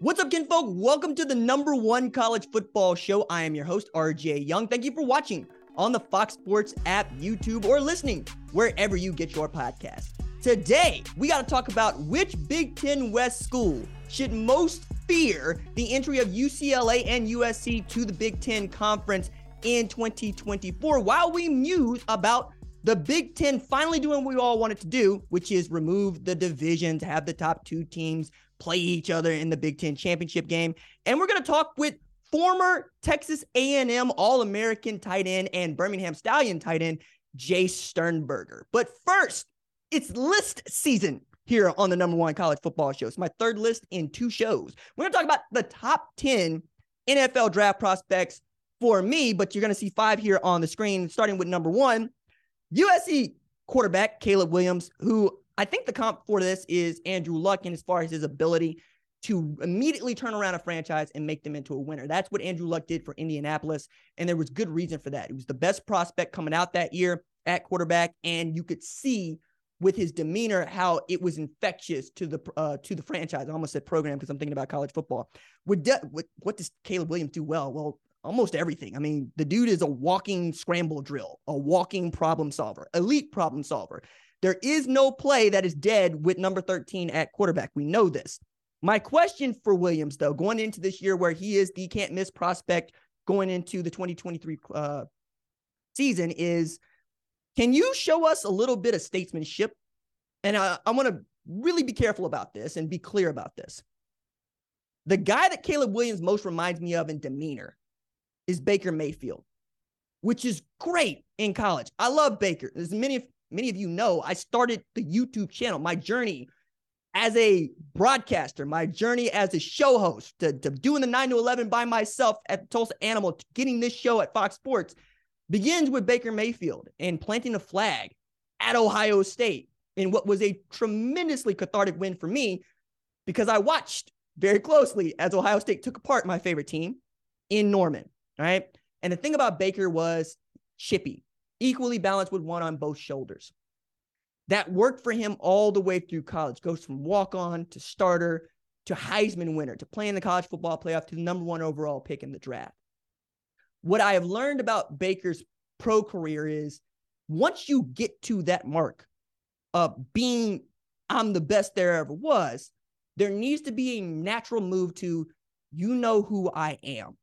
What's up, kinfolk? Welcome to the number one college football show. I am your host, RJ Young. Thank you for watching on the Fox Sports app, YouTube, or listening wherever you get your podcast. Today, we got to talk about which Big Ten West school should most fear the entry of UCLA and USC to the Big Ten Conference in 2024 while we muse about the Big Ten finally doing what we all wanted to do, which is remove the divisions, have the top two teams play each other in the Big Ten championship game. And we're going to talk with former Texas A&M All-American tight end and Birmingham Stallion tight end, Jace Sternberger. But first, it's list season here on the number one college football show. It's my third list in two shows. We're going to talk about the top 10 NFL draft prospects for me, but you're going to see five here on the screen, starting with number one, USC quarterback Caleb Williams, who I think the comp for this is Andrew Luck, and as far as his ability to immediately turn around a franchise and make them into a winner. That's what Andrew Luck did for Indianapolis, and there was good reason for that. He was the best prospect coming out that year at quarterback, and you could see with his demeanor how it was infectious to the uh, to the franchise. I almost said program because I'm thinking about college football. De- what, what does Caleb Williams do well? Well, almost everything. I mean, the dude is a walking scramble drill, a walking problem solver, elite problem solver. There is no play that is dead with number 13 at quarterback. We know this. My question for Williams, though, going into this year where he is the can't miss prospect going into the 2023 uh, season is can you show us a little bit of statesmanship? And I, I want to really be careful about this and be clear about this. The guy that Caleb Williams most reminds me of in demeanor is Baker Mayfield, which is great in college. I love Baker. As many many of you know, I started the YouTube channel. My journey as a broadcaster, my journey as a show host, to, to doing the 9 to 11 by myself at Tulsa Animal, getting this show at Fox Sports begins with Baker Mayfield and planting a flag at Ohio State in what was a tremendously cathartic win for me because I watched very closely as Ohio State took apart my favorite team in Norman. Right. And the thing about Baker was chippy, equally balanced with one on both shoulders. That worked for him all the way through college, goes from walk on to starter to Heisman winner to playing the college football playoff to the number one overall pick in the draft. What I have learned about Baker's pro career is once you get to that mark of being, I'm the best there ever was, there needs to be a natural move to, you know who I am,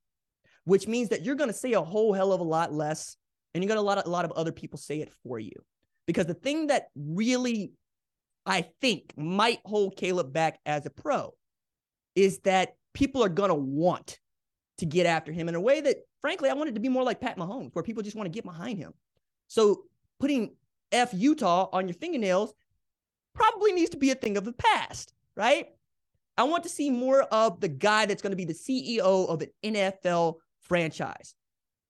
which means that you're going to say a whole hell of a lot less and you got a lot of, a lot of other people say it for you. Because the thing that really I think might hold Caleb back as a pro is that people are going to want to get after him in a way that, frankly, I wanted to be more like Pat Mahomes, where people just want to get behind him. So putting F Utah on your fingernails probably needs to be a thing of the past, right? I want to see more of the guy that's going to be the CEO of an NFL franchise.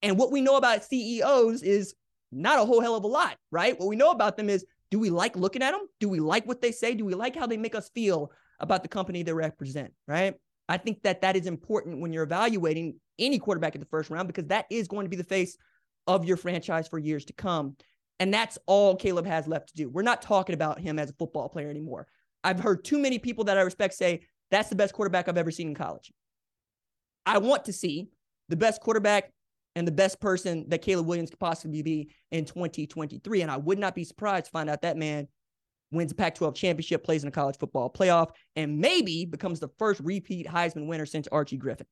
And what we know about CEOs is not a whole hell of a lot, right? What we know about them is do we like looking at them? Do we like what they say? Do we like how they make us feel about the company they represent, right? I think that that is important when you're evaluating any quarterback in the first round because that is going to be the face of your franchise for years to come. And that's all Caleb has left to do. We're not talking about him as a football player anymore. I've heard too many people that I respect say that's the best quarterback I've ever seen in college. I want to see the best quarterback and the best person that Caleb Williams could possibly be in 2023. And I would not be surprised to find out that man wins a Pac 12 championship, plays in a college football playoff, and maybe becomes the first repeat Heisman winner since Archie Griffin.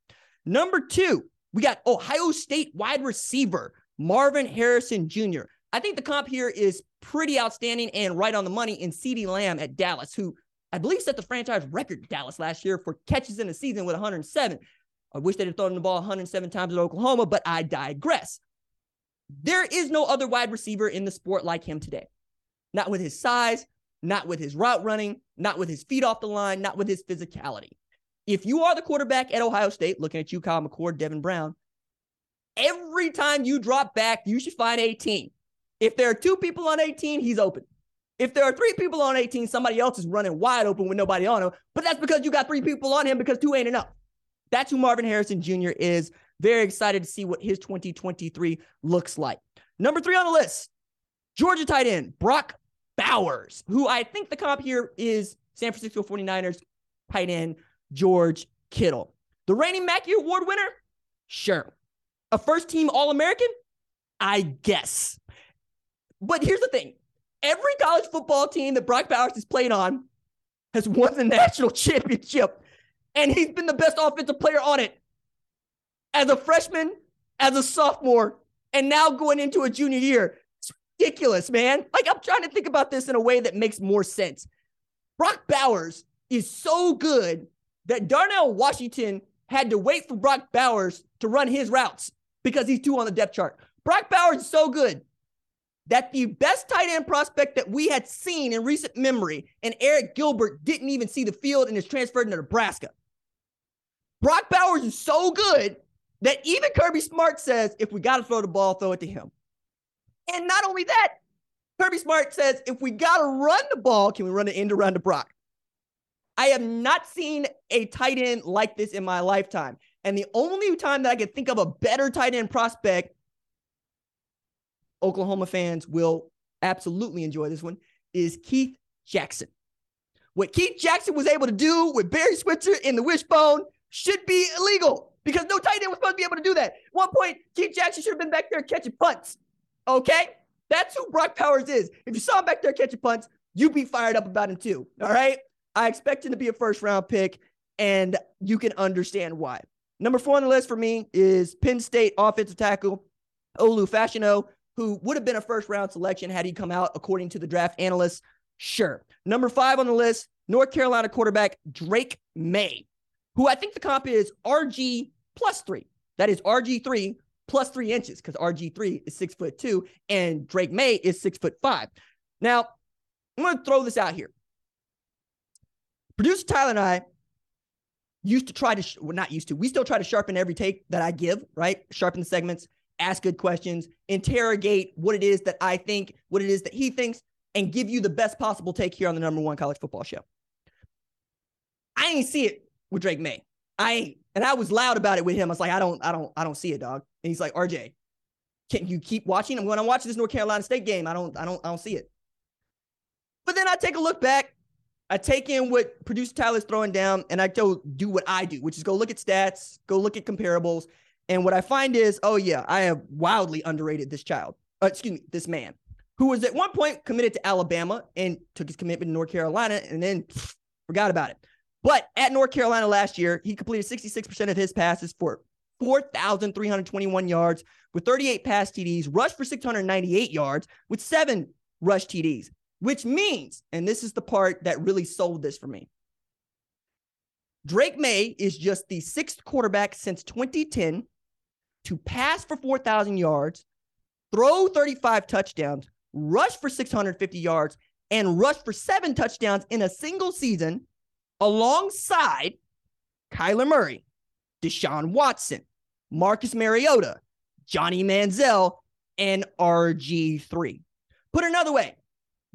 Number two, we got Ohio State wide receiver Marvin Harrison Jr. I think the comp here is pretty outstanding and right on the money in CeeDee Lamb at Dallas, who I believe set the franchise record Dallas last year for catches in a season with 107. I wish they'd have thrown the ball 107 times at Oklahoma, but I digress. There is no other wide receiver in the sport like him today. Not with his size, not with his route running, not with his feet off the line, not with his physicality. If you are the quarterback at Ohio State, looking at you, Kyle McCord, Devin Brown, every time you drop back, you should find 18. If there are two people on 18, he's open. If there are three people on 18, somebody else is running wide open with nobody on him. But that's because you got three people on him because two ain't enough. That's who Marvin Harrison Jr. is. Very excited to see what his 2023 looks like. Number three on the list, Georgia tight end, Brock Bowers, who I think the comp here is San Francisco 49ers tight end, George Kittle. The reigning Mackey Award winner? Sure. A first team All American? I guess. But here's the thing every college football team that Brock Bowers has played on has won the national championship, and he's been the best offensive player on it as a freshman, as a sophomore, and now going into a junior year. It's ridiculous, man. Like, I'm trying to think about this in a way that makes more sense. Brock Bowers is so good that Darnell Washington had to wait for Brock Bowers to run his routes because he's two on the depth chart. Brock Bowers is so good that the best tight end prospect that we had seen in recent memory and Arik Gilbert didn't even see the field and is transferred to Nebraska. Brock Bowers is so good that even Kirby Smart says if we got to throw the ball, throw it to him. And not only that, Kirby Smart says if we got to run the ball, can we run it end around to Brock? I have not seen a tight end like this in my lifetime. And the only time that I can think of a better tight end prospect, Oklahoma fans will absolutely enjoy this one, is Keith Jackson. What Keith Jackson was able to do with Barry Switzer in the wishbone should be illegal because no tight end was supposed to be able to do that. At one point, Keith Jackson should have been back there catching punts. Okay? That's who Brock Bowers is. If you saw him back there catching punts, you'd be fired up about him too. All right? I expect him to be a first round pick, and you can understand why. Number four on the list for me is Penn State offensive tackle Olu Fashanu, who would have been a first round selection had he come out according to the draft analysts. Sure. Number five on the list, North Carolina quarterback Drake Maye, who I think the comp is RG plus three. That is RG3 plus three inches because RG3 is six foot two and Drake Maye is six foot five. Now, I'm going to throw this out here. Producer Tyler and I used to try to, sh- well, not used to, we still try to sharpen every take that I give, right? Sharpen the segments, ask good questions, interrogate what it is that I think, what it is that he thinks, and give you the best possible take here on the number one college football show. I ain't see it with Drake Maye. I. And I was loud about it with him. I was like, I don't, I don't, I don't see it, dog. And he's like, RJ, can you keep watching? I'm going to watch this North Carolina State game. I don't, I don't, I don't see it. But then I take a look back I take in what producer Tyler's throwing down and I go do what I do, which is go look at stats, go look at comparables. And what I find is, oh, yeah, I have wildly underrated this child, uh, excuse me, this man who was at one point committed to Alabama and took his commitment to North Carolina and then pff, forgot about it. But at North Carolina last year, he completed 66% of his passes for 4,321 yards with 38 pass TDs, rushed for 698 yards with seven rush TDs which means, and this is the part that really sold this for me. Drake Maye is just the sixth quarterback since 2010 to pass for 4,000 yards, throw 35 touchdowns, rush for 650 yards, and rush for seven touchdowns in a single season alongside Kyler Murray, Deshaun Watson, Marcus Mariota, Johnny Manziel, and RG3. Put another way,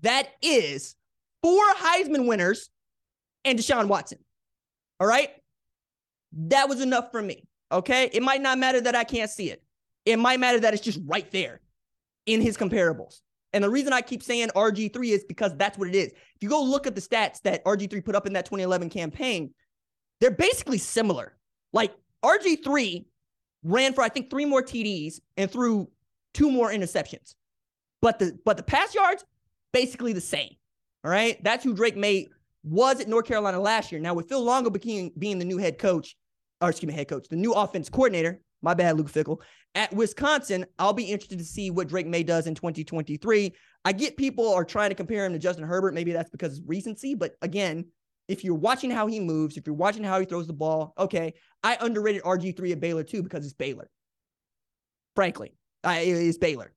that is four Heisman winners and Deshaun Watson. All right. That was enough for me. Okay. It might not matter that I can't see it. It might matter that it's just right there in his comparables. And the reason I keep saying RG3 is because that's what it is. If you go look at the stats that RG3 put up in that 2011 campaign, they're basically similar. Like RG3 ran for I think three more TDs and threw two more interceptions. But the but the pass yards basically the same. All right. That's who Drake Maye was at North Carolina last year. Now, with Phil Longo being, being the new head coach, or excuse me, head coach, the new offense coordinator, my bad, Luke Fickell. at Wisconsin, I'll be interested to see what Drake Maye does in 2023. I get people are trying to compare him to Justin Herbert. Maybe that's because of recency. But again, if you're watching how he moves, if you're watching how he throws the ball, okay, I underrated RG3 at Baylor too because it's Baylor. Frankly, I, it's Baylor.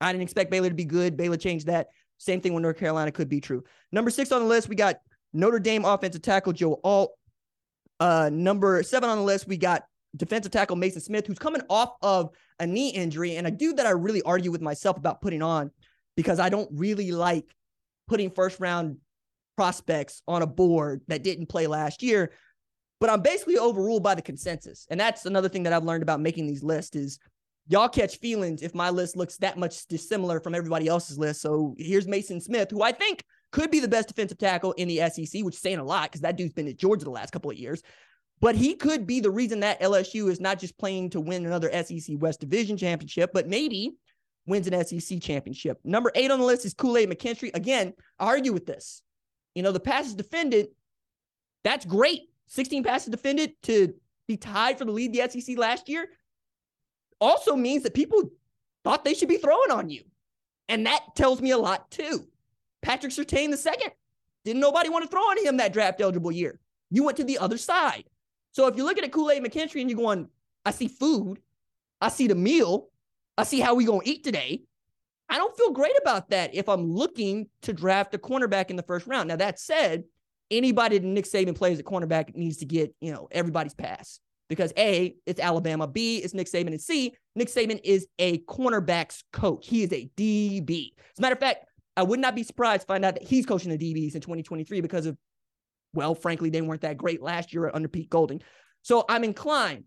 I didn't expect Baylor to be good. Baylor changed that. Same thing with North Carolina could be true. Number six on the list, we got Notre Dame offensive tackle Joe Alt. Uh, number seven on the list, we got defensive tackle Mason Smith, who's coming off of a knee injury, and a dude that I really argue with myself about putting on because I don't really like putting first round prospects on a board that didn't play last year. But I'm basically overruled by the consensus. And that's another thing that I've learned about making these lists is y'all catch feelings if my list looks that much dissimilar from everybody else's list. So here's Mason Smith, who I think could be the best defensive tackle in the SEC, which is saying a lot because that dude's been at Georgia the last couple of years. But he could be the reason that LSU is not just playing to win another SEC West Division championship, but maybe wins an SEC championship. Number eight on the list is Kool Aid McKinstry. Again, I argue with this. You know, the passes defended, that's great. 16 passes defended to be tied for the lead the SEC last year also means that people thought they should be throwing on you. And that tells me a lot too. Patrick Surtain the second, didn't nobody want to throw on him that draft eligible year. You went to the other side. So if you're looking at Kool-Aid McKinstry and you're going, I see food, I see the meal, I see how we gonna eat today. I don't feel great about that if I'm looking to draft a cornerback in the first round. Now that said, anybody that Nick Saban plays at cornerback needs to get, you know, everybody's pass because A, it's Alabama, B, it's Nick Saban, and C, Nick Saban is a cornerbacks coach. He is a DB. As a matter of fact, I would not be surprised to find out that he's coaching the DBs in 2023 because of, well, frankly, they weren't that great last year under Pete Golding. So I'm inclined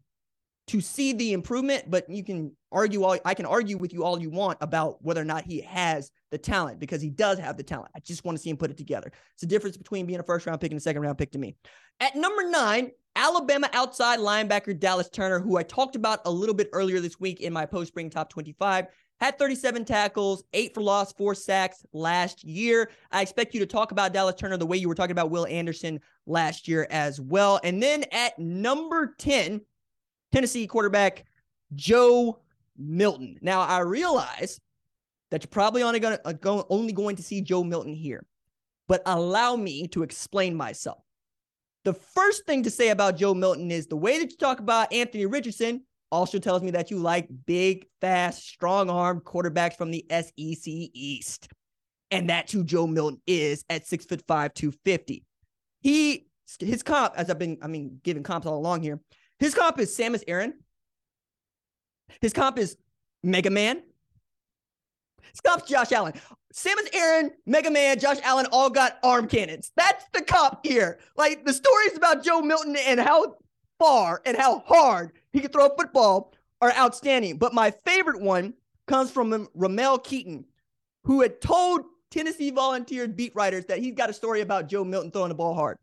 to see the improvement, but you can argue all I can argue with you all you want about whether or not he has the talent because he does have the talent. I just want to see him put it together. It's the difference between being a first round pick and a second round pick to me. At number nine, Alabama outside linebacker Dallas Turner, who I talked about a little bit earlier this week in my post spring top 25, had 37 tackles, eight for loss, four sacks last year. I expect you to talk about Dallas Turner the way you were talking about Will Anderson last year as well. And then at number 10, Tennessee quarterback Joe Milton. Now, I realize that you're probably only going uh, to, only going to see Joe Milton here, but allow me to explain myself. The first thing to say about Joe Milton is the way that you talk about Anthony Richardson also tells me that you like big, fast, strong armed quarterbacks from the SEC East. And that's who Joe Milton is at six foot five, 250. He, his comp, as I've been, I mean, giving comps all along here, his comp is Samus Aran. His comp is Mega Man. His comp's Josh Allen. Samus Aran, Mega Man, Josh Allen all got arm cannons. That's the cop here. Like the stories about Joe Milton and how far and how hard he can throw a football are outstanding. But my favorite one comes from Ramel Keyton, who had told Tennessee Volunteers beat writers that he's got a story about Joe Milton throwing the ball hard.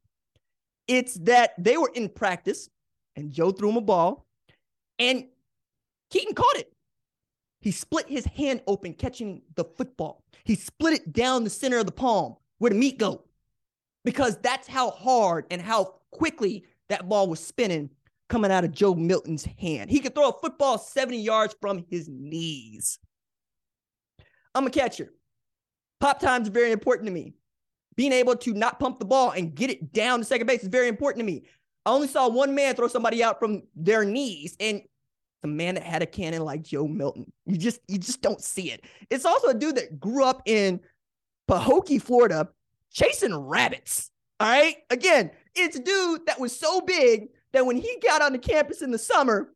It's that they were in practice and Joe threw him a ball and Keaton caught it. He split his hand open catching the football. He split it down the center of the palm where the meat go because that's how hard and how quickly that ball was spinning coming out of Joe Milton's hand. He could throw a football 70 yards from his knees. I'm a catcher. Pop times very important to me. Being able to not pump the ball and get it down to second base is very important to me. I only saw one man throw somebody out from their knees, and the man that had a cannon like Joe Milton. You just you just don't see it. It's also a dude that grew up in Pahokee, Florida, chasing rabbits. All right. Again, it's a dude that was so big that when he got on the campus in the summer,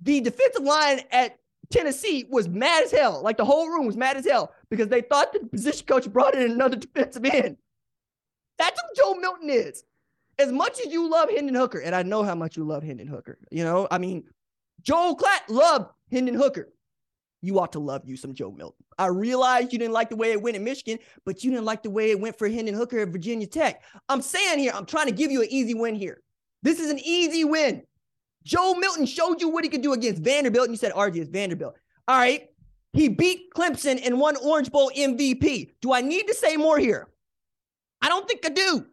the defensive line at Tennessee was mad as hell. Like the whole room was mad as hell because they thought the position coach brought in another defensive end. That's who Joe Milton is. As much as you love Hendon Hooker, and I know how much you love Hendon Hooker, you know, I mean, Joel Klatt loved Hendon Hooker. You ought to love you some Joe Milton. I realize you didn't like the way it went in Michigan, but you didn't like the way it went for Hendon Hooker at Virginia Tech. I'm saying here, I'm trying to give you an easy win here. This is an easy win. Joe Milton showed you what he could do against Vanderbilt, and you said, RJ, it's Vanderbilt. All right. He beat Clemson and won Orange Bowl MVP. Do I need to say more here? I don't think I do.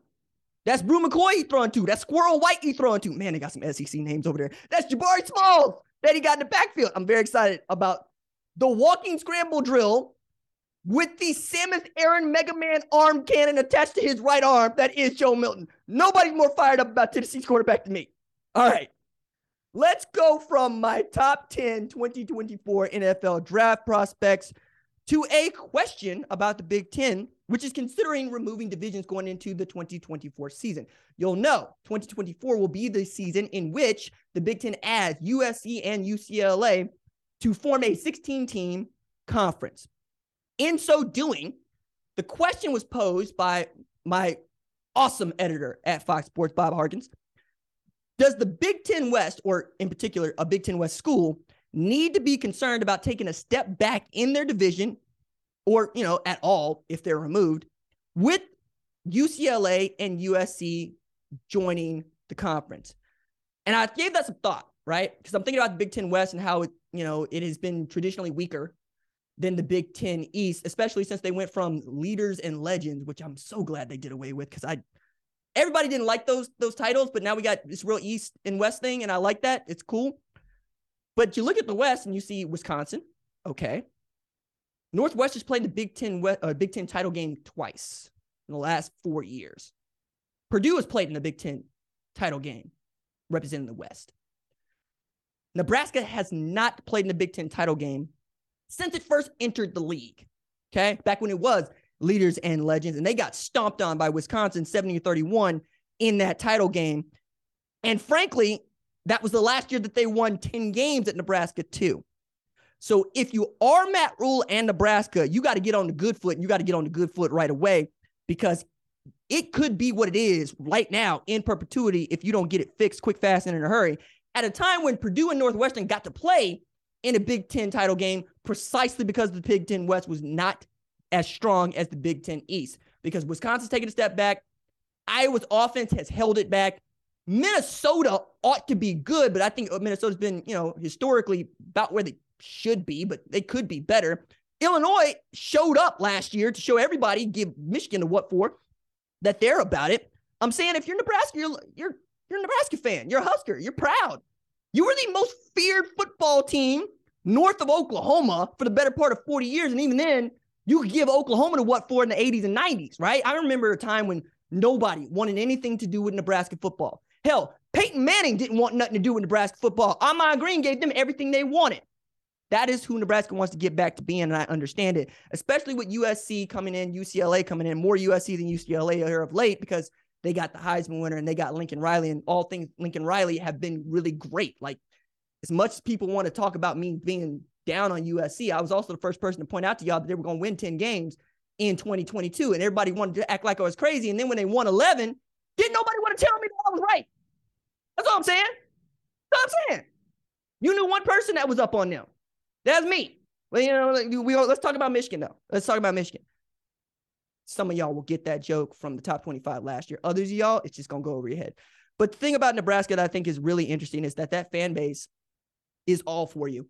That's Bru McCoy he throwing to. That's Squirrel White he throwing to. Man, they got some SEC names over there. That's Jabari Smalls that he got in the backfield. I'm very excited about the walking scramble drill with the Samus Aran Mega Man arm cannon attached to his right arm. That is Joe Milton. Nobody's more fired up about Tennessee's quarterback than me. All right. Let's go from my top 10 2024 NFL draft prospects to a question about the Big Ten which is considering removing divisions going into the 2024 season. You'll know 2024 will be the season in which the Big Ten adds USC and UCLA to form a 16 team conference. In so doing, the question was posed by my awesome editor at Fox Sports, Bob Harkins. Does the Big Ten West, or in particular, a Big Ten West school, need to be concerned about taking a step back in their division or, you know, at all if they're removed, with UCLA and USC joining the conference. And I gave that some thought, right? Because I'm thinking about the Big Ten West and how it, you know, it has been traditionally weaker than the Big Ten East, especially since they went from leaders and legends, which I'm so glad they did away with because I everybody didn't like those those titles, but now we got this real East and West thing, and I like that. It's cool. But you look at the West and you see Wisconsin, okay. Northwestern's played the Big Ten uh, Big Ten title game twice in the last four years. Purdue has played in the Big Ten title game, representing the West. Nebraska has not played in the Big Ten title game since it first entered the league. Okay. Back when it was leaders and legends, and they got stomped on by Wisconsin 70 31 in that title game. And frankly, that was the last year that they won 10 games at Nebraska, too. So if you are Matt Rhule and Nebraska, you got to get on the good foot and you got to get on the good foot right away because it could be what it is right now in perpetuity if you don't get it fixed quick, fast, and in a hurry. At a time when Purdue and Northwestern got to play in a Big Ten title game precisely because the Big Ten West was not as strong as the Big Ten East. Because Wisconsin's taking a step back. Iowa's offense has held it back. Minnesota ought to be good, but I think Minnesota's been, you know, historically about where they should be, but they could be better. Illinois showed up last year to show everybody, give Michigan a what for, that they're about it. I'm saying if you're Nebraska, you're you're you're a Nebraska fan, you're a Husker, you're proud. You were the most feared football team north of Oklahoma for the better part of 40 years. And even then, you could give Oklahoma to what for in the 80s and 90s, right? I remember a time when nobody wanted anything to do with Nebraska football. Hell, Peyton Manning didn't want nothing to do with Nebraska football. Ahman Green gave them everything they wanted. That is who Nebraska wants to get back to being, and I understand it, especially with USC coming in, UCLA coming in, more USC than UCLA here of late because they got the Heisman winner and they got Lincoln Riley, and all things Lincoln Riley have been really great. Like as much as people want to talk about me being down on USC, I was also the first person to point out to y'all that they were going to win 10 games in 2022. And everybody wanted to act like I was crazy. And then when they won 11, didn't nobody want to tell me that I was right. That's all I'm saying. That's all I'm saying. You knew one person that was up on them. That's me. Well, you know, we, let's talk about Michigan though. Let's talk about Michigan. Some of y'all will get that joke from the top 25 last year. Others of y'all, it's just gonna go over your head. But the thing about Nebraska that I think is really interesting is that that fan base is all for you.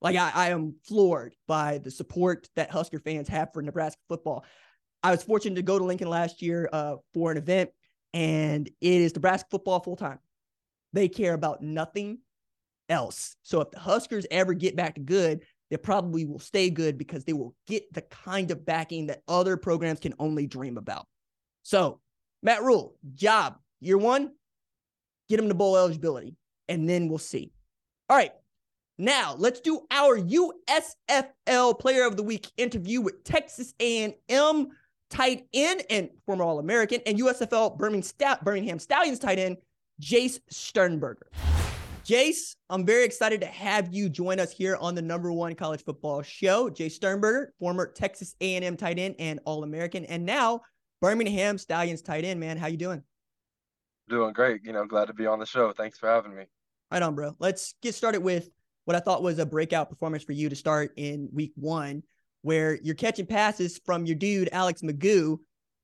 Like I, I am floored by the support that Husker fans have for Nebraska football. I was fortunate to go to Lincoln last year uh, for an event, and it is Nebraska football full time. They care about nothing else. So if the Huskers ever get back to good, they probably will stay good because they will get the kind of backing that other programs can only dream about. So, Matt Rhule, job year one, get him to bowl eligibility, and then we'll see. All right. Now, let's do our USFL Player of the Week interview with Texas A&M tight end and former All-American and USFL Birmingham Stallions tight end Jace Sternberger. Jace, I'm very excited to have you join us here on the number one college football show. Jace Sternberger, former Texas A&M tight end and All-American, and now Birmingham Stallions tight end. Man, how you doing? Doing great. You know, glad to be on the show. Thanks for having me. Right on, bro. Let's get started with what I thought was a breakout performance for you to start in week one, where you're catching passes from your dude Alex McGough,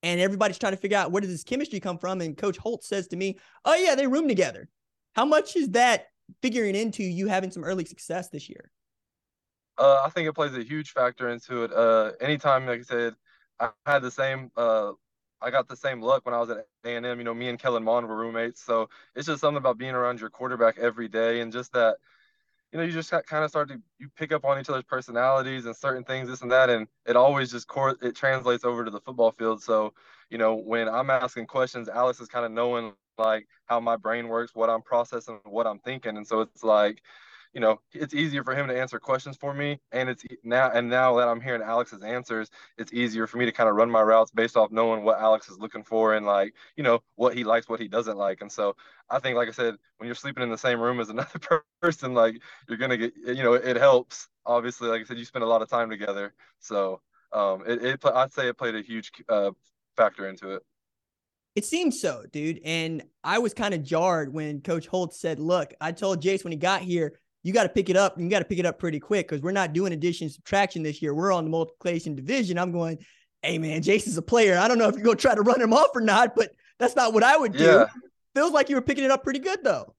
and everybody's trying to figure out where does this chemistry come from. And Coach Holt says to me, "Oh yeah, they room together." How much is that figuring into you having some early success this year? Uh, I think it plays a huge factor into it. Uh, anytime, like I said, I had the same. Uh, I got the same luck when I was at A&M. You know, me and Kellen Mond were roommates, so it's just something about being around your quarterback every day, and just that. You know, you just kind of start to you pick up on each other's personalities and certain things, this and that, and it always just core it translates over to the football field. So, you know, when I'm asking questions, Alex is kind of knowing like how my brain works, what I'm processing, what I'm thinking. And so it's like, you know, it's easier for him to answer questions for me. And it's now, and now that I'm hearing Alex's answers, it's easier for me to kind of run my routes based off knowing what Alex is looking for and like, you know, what he likes, what he doesn't like. And so I think, like I said, when you're sleeping in the same room as another person, like you're going to get, you know, it helps. Obviously, like I said, you spend a lot of time together. So um, it, it I'd say it played a huge uh, factor into it. It seems so, dude. And I was kind of jarred when Coach Holt said, Look, I told Jace when he got here, you got to pick it up and you got to pick it up pretty quick because we're not doing addition subtraction this year. We're on the multiplication division. I'm going, Hey, man, Jace is a player. I don't know if you're going to try to run him off or not, but that's not what I would do. Yeah. Feels like you were picking it up pretty good, though.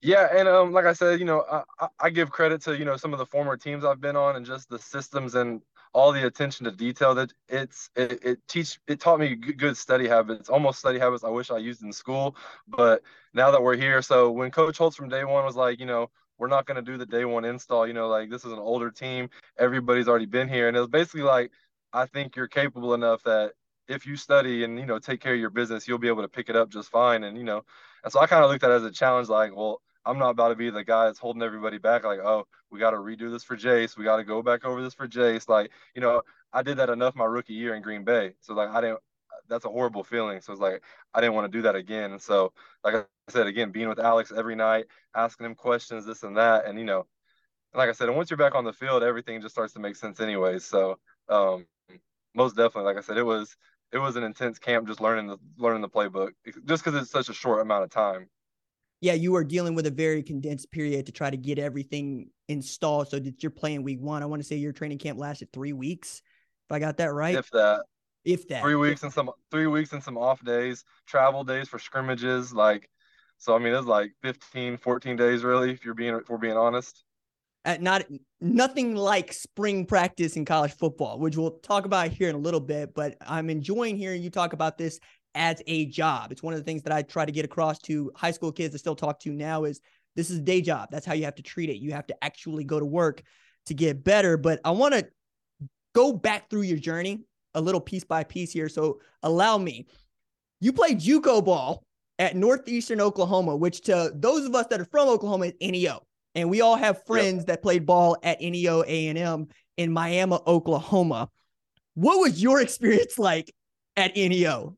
Yeah, and um, like I said, you know, I, I give credit to you know some of the former teams I've been on and just the systems and all the attention to detail that it's it, it teach it taught me good study habits, almost study habits I wish I used in school. But now that we're here, so when Coach Holtz from day one was like, you know, we're not going to do the day one install, you know, like this is an older team, everybody's already been here, and it was basically like, I think you're capable enough that if you study and you know take care of your business, you'll be able to pick it up just fine, and you know, and so I kind of looked at it as a challenge, like, well I'm not about to be the guy that's holding everybody back. Like, oh, we got to redo this for Jace. We got to go back over this for Jace. Like, you know, I did that enough my rookie year in Green Bay. So like, I didn't. That's a horrible feeling. So it's like I didn't want to do that again. And so, like I said, again, being with Alex every night, asking him questions, this and that, and you know, like I said, and once you're back on the field, everything just starts to make sense anyway. So, um, most definitely, like I said, it was it was an intense camp just learning the learning the playbook just because it's such a short amount of time yeah, you are dealing with a very condensed period to try to get everything installed so that you're playing week one. I want to say your training camp lasted three weeks. If I got that right. If that. If that. Three weeks and some three weeks and some off days, travel days for scrimmages. Like so I mean it's like 15, 14 days really, if you're being if we're being honest. At not nothing like spring practice in college football, which we'll talk about here in a little bit, but I'm enjoying hearing you talk about this as a job. It's one of the things that I try to get across to high school kids I still talk to now is this is a day job. That's how you have to treat it. You have to actually go to work to get better. But I want to go back through your journey a little piece by piece here. So allow me. You played JUCO ball at Northeastern Oklahoma, which to those of us that are from Oklahoma is NEO. And we all have friends yep. that played ball at NEO A&M in Miami, Oklahoma. What was your experience like at NEO?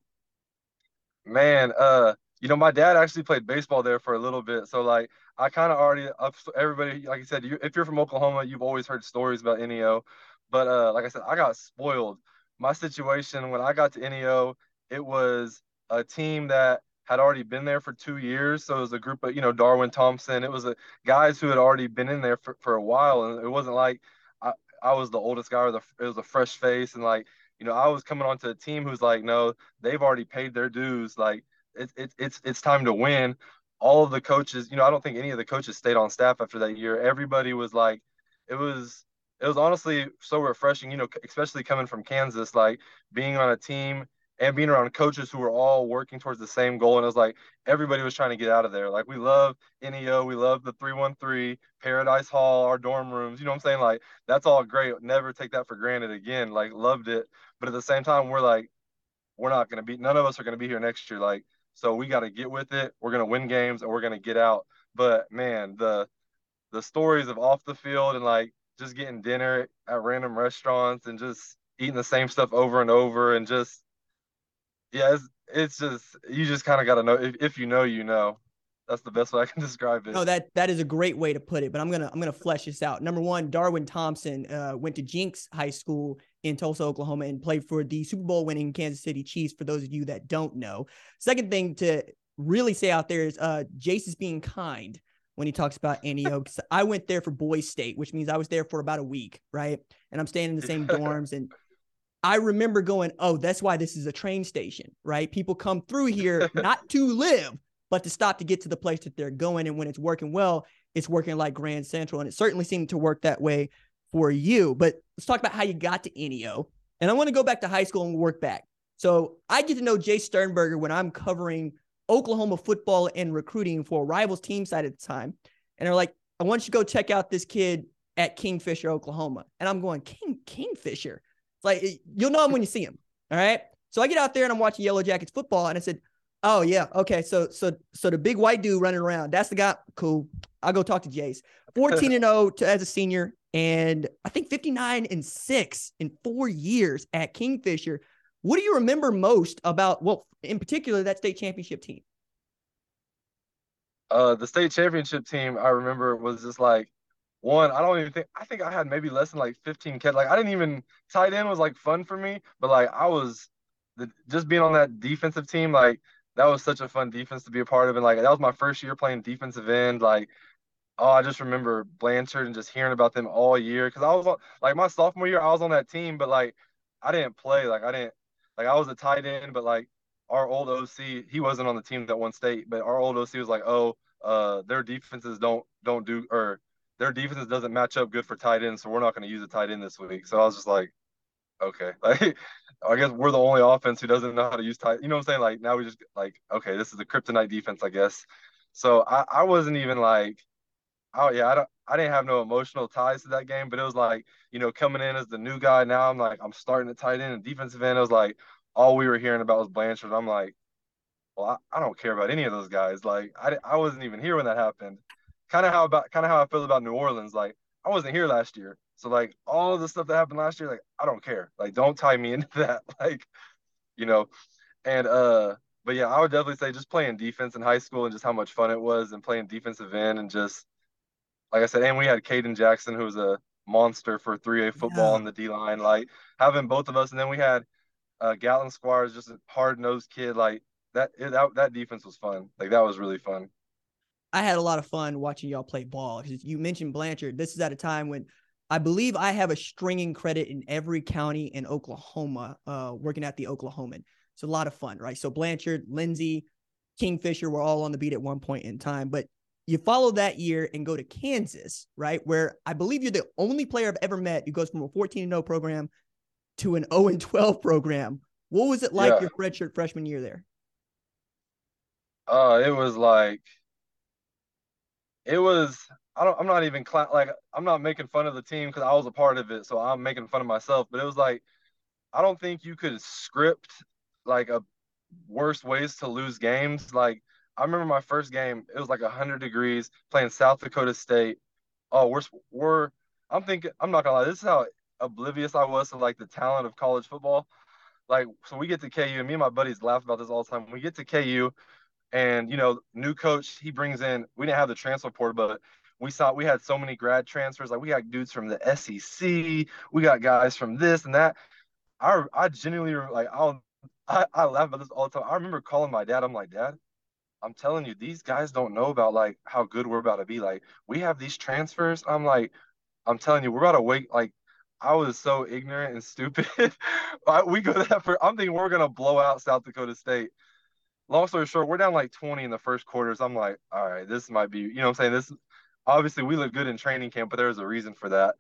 Man, uh, you know, my dad actually played baseball there for a little bit, so like I kind of already. Everybody, like I said, you, if you're from Oklahoma, you've always heard stories about NEO, but uh, like I said, I got spoiled. My situation when I got to NEO, it was a team that had already been there for two years. So it was a group of, you know, Darwin Thompson. It was a guys who had already been in there for, for a while. And it wasn't like I, I was the oldest guy or the, it was a fresh face. And like, you know, I was coming onto a team who's like, no, they've already paid their dues. Like it's it, it's it's time to win. All of the coaches, you know, I don't think any of the coaches stayed on staff after that year. Everybody was like, it was it was honestly so refreshing, you know, especially coming from Kansas, like being on a team and being around coaches who were all working towards the same goal. And it was like everybody was trying to get out of there. Like we love NEO, we love the 313, Paradise Hall, our dorm rooms. You know what I'm saying? Like that's all great. Never take that for granted again. Like loved it. But at the same time, we're like, we're not gonna be none of us are gonna be here next year. Like, so we gotta get with it. We're gonna win games and we're gonna get out. But man, the the stories of off the field and like just getting dinner at random restaurants and just eating the same stuff over and over and just yeah, it's, it's just you just kind of got to know if, if you know, you know. That's the best way I can describe it. No, that that is a great way to put it. But I'm gonna I'm gonna flesh this out. Number one, Darwin Thompson uh, went to Jenks High School in Tulsa, Oklahoma, and played for the Super Bowl winning Kansas City Chiefs. For those of you that don't know, second thing to really say out there is uh, Jace is being kind when he talks about NEO. I went there for Boys State, which means I was there for about a week, right? And I'm staying in the same dorms and I remember going, oh, that's why this is a train station, right? People come through here not to live, but to stop to get to the place that they're going. And when it's working well, it's working like Grand Central. And it certainly seemed to work that way for you. But let's talk about how you got to NEO. And I want to go back to high school and work back. So I get to know Jace Sternberger when I'm covering Oklahoma football and recruiting for a rivals team side at the time. And they're like, I want you to go check out this kid at Kingfisher, Oklahoma. And I'm going, King Kingfisher. It's like you'll know him when you see him. All right. So I get out there and I'm watching Yellow Jackets football, and I said, "Oh yeah, okay. So so so the big white dude running around, that's the guy. Cool. I'll go talk to Jace. 14 and 0 to, as a senior, and I think 59 and six in four years at Kingfisher. What do you remember most about? Well, in particular, that state championship team. Uh, the state championship team I remember was just like one, I don't even think I think I had maybe less than like 15 catch. Like I didn't even tight end was like fun for me, but like I was the, just being on that defensive team, like that was such a fun defense to be a part of. And like that was my first year playing defensive end. Like, oh, I just remember Blanchard and just hearing about them all year. Cause I was on like my sophomore year, I was on that team, but like I didn't play. Like I didn't like I was a tight end, but like our old OC, he wasn't on the team that won state, but our old OC was like, oh, uh, their defenses don't don't do or their defenses doesn't match up good for tight end, so we're not going to use a tight end this week. So I was just like, okay, like I guess we're the only offense who doesn't know how to use tight. You know what I'm saying? Like now we just like, okay, this is the kryptonite defense, I guess. So I, I wasn't even like, oh yeah, I don't, I didn't have no emotional ties to that game, but it was like, you know, coming in as the new guy. Now I'm like, I'm starting at tight end and defensive end. It was like all we were hearing about was Blanchard. I'm like, well, I, I don't care about any of those guys. Like I, I wasn't even here when that happened. Kind of how about kind of how I feel about New Orleans. Like I wasn't here last year. So like all of the stuff that happened last year, like I don't care. Like don't tie me into that. Like, you know, and uh, but yeah, I would definitely say just playing defense in high school and just how much fun it was and playing defensive end and just like I said, and we had Kaden Jackson who was a monster for 3A football yeah. on the D line. Like having both of us, and then we had uh, Gatlin Squires, just a hard nosed kid. Like that, it, that that defense was fun. Like that was really fun. I had a lot of fun watching y'all play ball. You mentioned Blanchard. This is at a time when I believe I have a stringing credit in every county in Oklahoma, uh, working at the Oklahoman. It's a lot of fun, right? So Blanchard, Lindsay, Kingfisher were all on the beat at one point in time. But you follow that year and go to Kansas, right? Where I believe you're the only player I've ever met who goes from a 14 0 program to an 0 12 program. What was it like yeah. your redshirt freshman year there? Uh, it was like, it was I don't, I'm not even cl- like I'm not making fun of the team because I was a part of it, so I'm making fun of myself. But it was like I don't think you could script like a worse ways to lose games. Like I remember my first game, it was like 100 degrees playing South Dakota State. Oh, we're we're I'm thinking I'm not gonna lie, this is how oblivious I was to like the talent of college football. Like so, we get to KU, and me and my buddies laugh about this all the time. We get to KU, and you know, new coach, he brings in. We didn't have the transfer portal, but we saw we had so many grad transfers. Like we got dudes from the SEC, we got guys from this and that. I I genuinely like I'll I, I laugh about this all the time. I remember calling my dad. I'm like, Dad, I'm telling you, these guys don't know about like how good we're about to be. Like we have these transfers. I'm like, I'm telling you, we're about to wait. Like I was so ignorant and stupid. we go that for. I'm thinking we're gonna blow out South Dakota State. Long story short, we're down like 20 in the first quarters. I'm like, all right, this might be. You know, what I'm saying this obviously we look good in training camp, but there was a reason for that.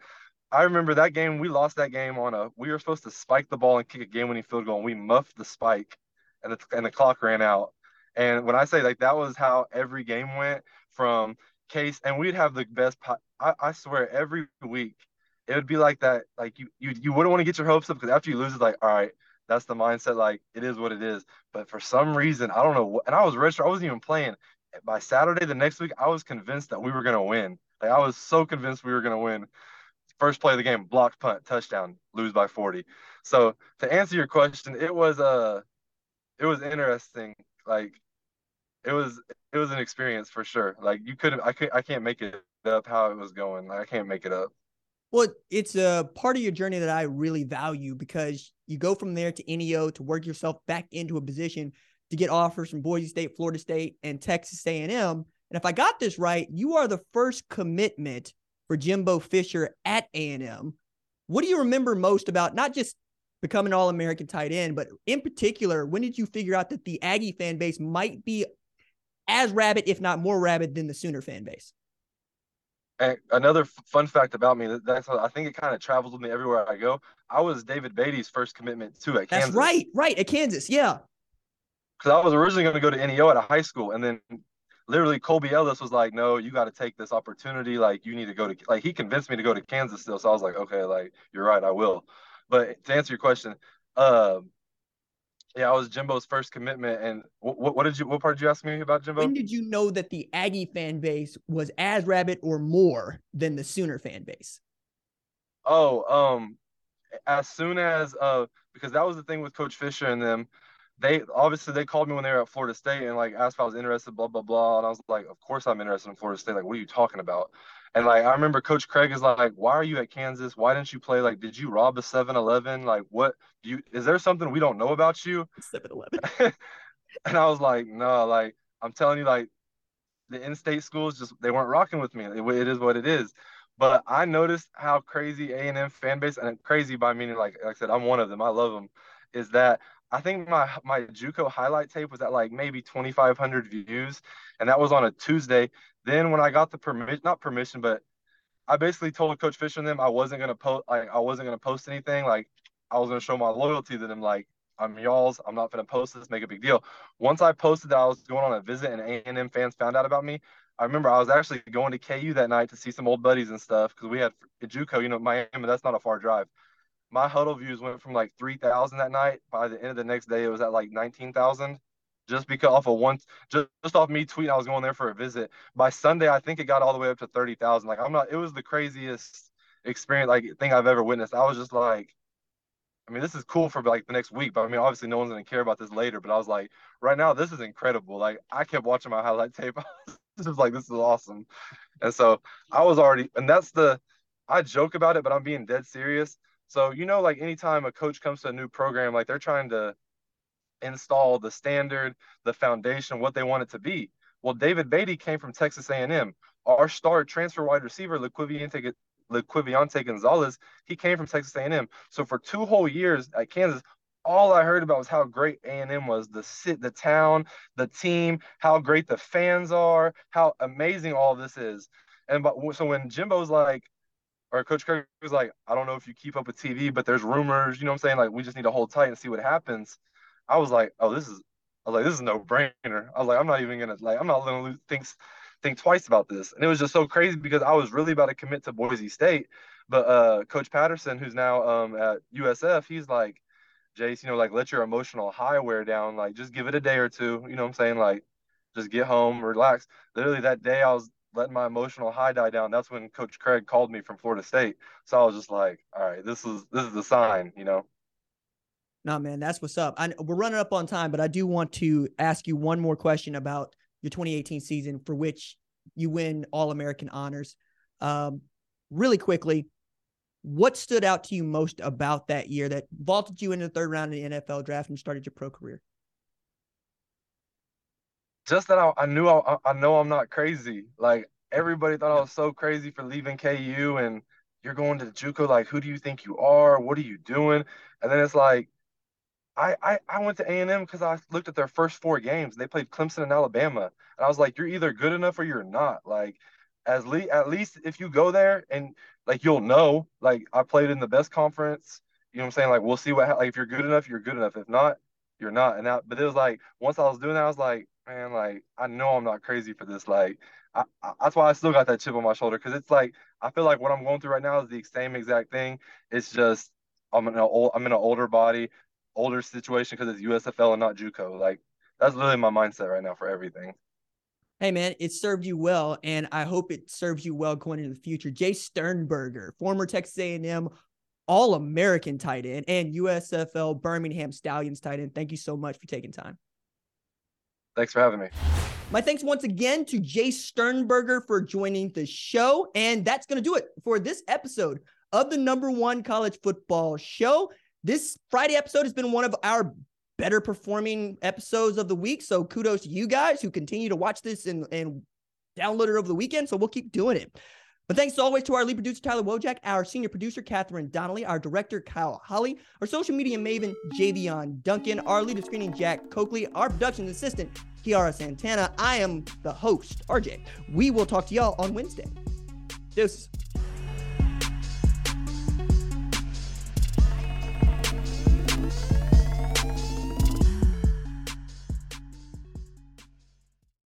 I remember that game. We lost that game on a. We were supposed to spike the ball and kick a game-winning field goal, and we muffed the spike, and the and the clock ran out. And when I say like that was how every game went from case, and we'd have the best. I, I swear, every week it would be like that. Like you you you wouldn't want to get your hopes up because after you lose, it's like all right, that's the mindset. Like it is what it is. But for some reason, I don't know. And I was registered. I wasn't even playing by Saturday the next week, I was convinced that we were gonna win. Like I was so convinced we were gonna win. First play of the game, blocked punt, touchdown, lose by 40. So to answer your question, it was uh it was interesting. Like it was it was an experience for sure. Like you couldn't I could I can't make it up how it was going. Like, I can't make it up. Well, it's a part of your journey that I really value because you go from there to NEO to work yourself back into a position to get offers from Boise State, Florida State, and Texas A&M. And if I got this right, you are the first commitment for Jimbo Fisher at A&M. What do you remember most about not just becoming All-American tight end, but in particular, when did you figure out that the Aggie fan base might be as rabid, if not more rabid, than the Sooner fan base? And another fun fact about me that's I think it kind of travels with me everywhere I go. I was David Beaty's first commitment too at Kansas. That's right, right at Kansas, yeah because I was originally going to go to NEO at a high school, and then literally Colby Ellis was like, "No, you got to take this opportunity. Like, you need to go to like." He convinced me to go to Kansas still, so I was like, "Okay, like you're right, I will." But to answer your question, um, yeah, I was Jimbo's first commitment. And what, what did you? What part did you ask me about Jimbo? When did you know that the Aggie fan base was as rabid or more than the Sooner fan base? Oh, um, as soon as uh, because that was the thing with Coach Fisher and them they obviously they called me when they were at Florida State and like asked if I was interested, blah blah blah, and I was like, of course I'm interested in Florida State. Like, what are you talking about? And like I remember Coach Craig is like, why are you at Kansas? Why didn't you play? Like, did you rob a 7-Eleven? Like, what? Do you is there something we don't know about you? 7-Eleven. and I was like, no, like I'm telling you, like the in-state schools just they weren't rocking with me. It, it is what it is. But I noticed how crazy A and M fan base and crazy by meaning like, like I said, I'm one of them. I love them. Is that I think my my JUCO highlight tape was at like maybe 2,500 views, and that was on a Tuesday. Then when I got the permission, not permission, but I basically told Coach Fisher and them I wasn't gonna post like I wasn't gonna post anything. Like I was gonna show my loyalty to them. Like I'm y'all's. I'm not gonna post this. Make a big deal. Once I posted that I was going on a visit and A and M fans found out about me, I remember I was actually going to KU that night to see some old buddies and stuff because we had JUCO. You know, Miami. That's not a far drive my Hudl views went from like 3,000 that night. By the end of the next day, it was at like 19,000 just because off of one, just, just off me tweeting I was going there for a visit. By Sunday, I think it got all the way up to 30,000. Like, I'm not, it was the craziest experience, like, thing I've ever witnessed. I was just like, I mean, this is cool for like the next week, but I mean, obviously, no one's gonna care about this later. But I was like, right now, this is incredible. Like, I kept watching my highlight tape. this is like, this is awesome. And so I was already, and that's the, I joke about it, but I'm being dead serious. So, you know, like anytime a coach comes to a new program, like they're trying to install the standard, the foundation, what they want it to be. Well, David Beaty came from Texas A&M. Our star transfer wide receiver, LaQuvionte, LaQuvionte Gonzalez, he came from Texas A&M. So for two whole years at Kansas, all I heard about was how great A&M was, the sit, the town, the team, how great the fans are, how amazing all this is. And but so when Jimbo's like, or Coach Craig was like, I don't know if you keep up with TV, but there's rumors, you know what I'm saying? Like, we just need to hold tight and see what happens. I was like, oh, this is, I was like, this is no brainer. I was like, I'm not even gonna like, I'm not gonna think think twice about this. And it was just so crazy because I was really about to commit to Boise State, but uh, Coach Patterson, who's now um, at USF, he's like, Jace, you know, like let your emotional high wear down, like just give it a day or two. You know what I'm saying? Like, just get home, relax. Literally that day, I was letting my emotional high die down, that's when Coach Craig called me from Florida State. So I was just like, all right, this is this is the sign, you know. No, man, that's what's up. I, we're running up on time, but I do want to ask you one more question about your 2018 season, for which you win All American honors. Um, really quickly, what stood out to you most about that year that vaulted you into the third round of the NFL draft and started your pro career? Just that I, I knew I, I know I'm not crazy. Like everybody thought I was so crazy for leaving KU and you're going to JUCO. Like, who do you think you are? What are you doing? And then it's like, I I, I went to A and M because I looked at their first four games. They played Clemson and Alabama, and I was like, you're either good enough or you're not. Like, as le- at least if you go there and like you'll know. Like, I played in the best conference. You know what I'm saying? Like, we'll see what like if you're good enough, you're good enough. If not, you're not. And that, but it was like once I was doing that, I was like, man, like I know I'm not crazy for this. Like I, I, that's why I still got that chip on my shoulder because it's like I feel like what I'm going through right now is the same exact thing. It's just I'm in an old, I'm in an older body, older situation because it's USFL and not JUCO. Like that's literally my mindset right now for everything. Hey man, it served you well, and I hope it serves you well going into the future. Jace Sternberger, former Texas A&M All-American tight end and USFL Birmingham Stallions tight end. Thank you so much for taking time. Thanks for having me. My thanks once again to Jace Sternberger for joining the show. And that's going to do it for this episode of the number one college football show. This Friday episode has been one of our better performing episodes of the week. So kudos to you guys who continue to watch this and, and download it over the weekend. So we'll keep doing it. But thanks always to our lead producer, Tyler Wojak, our senior producer, Catherine Donnelly, our director, Kyle Holly, our social media maven, Javion Duncan, our lead of screening, Jack Coakley, our production assistant, Kiara Santana. I am the host, RJ. We will talk to y'all on Wednesday. Deuces.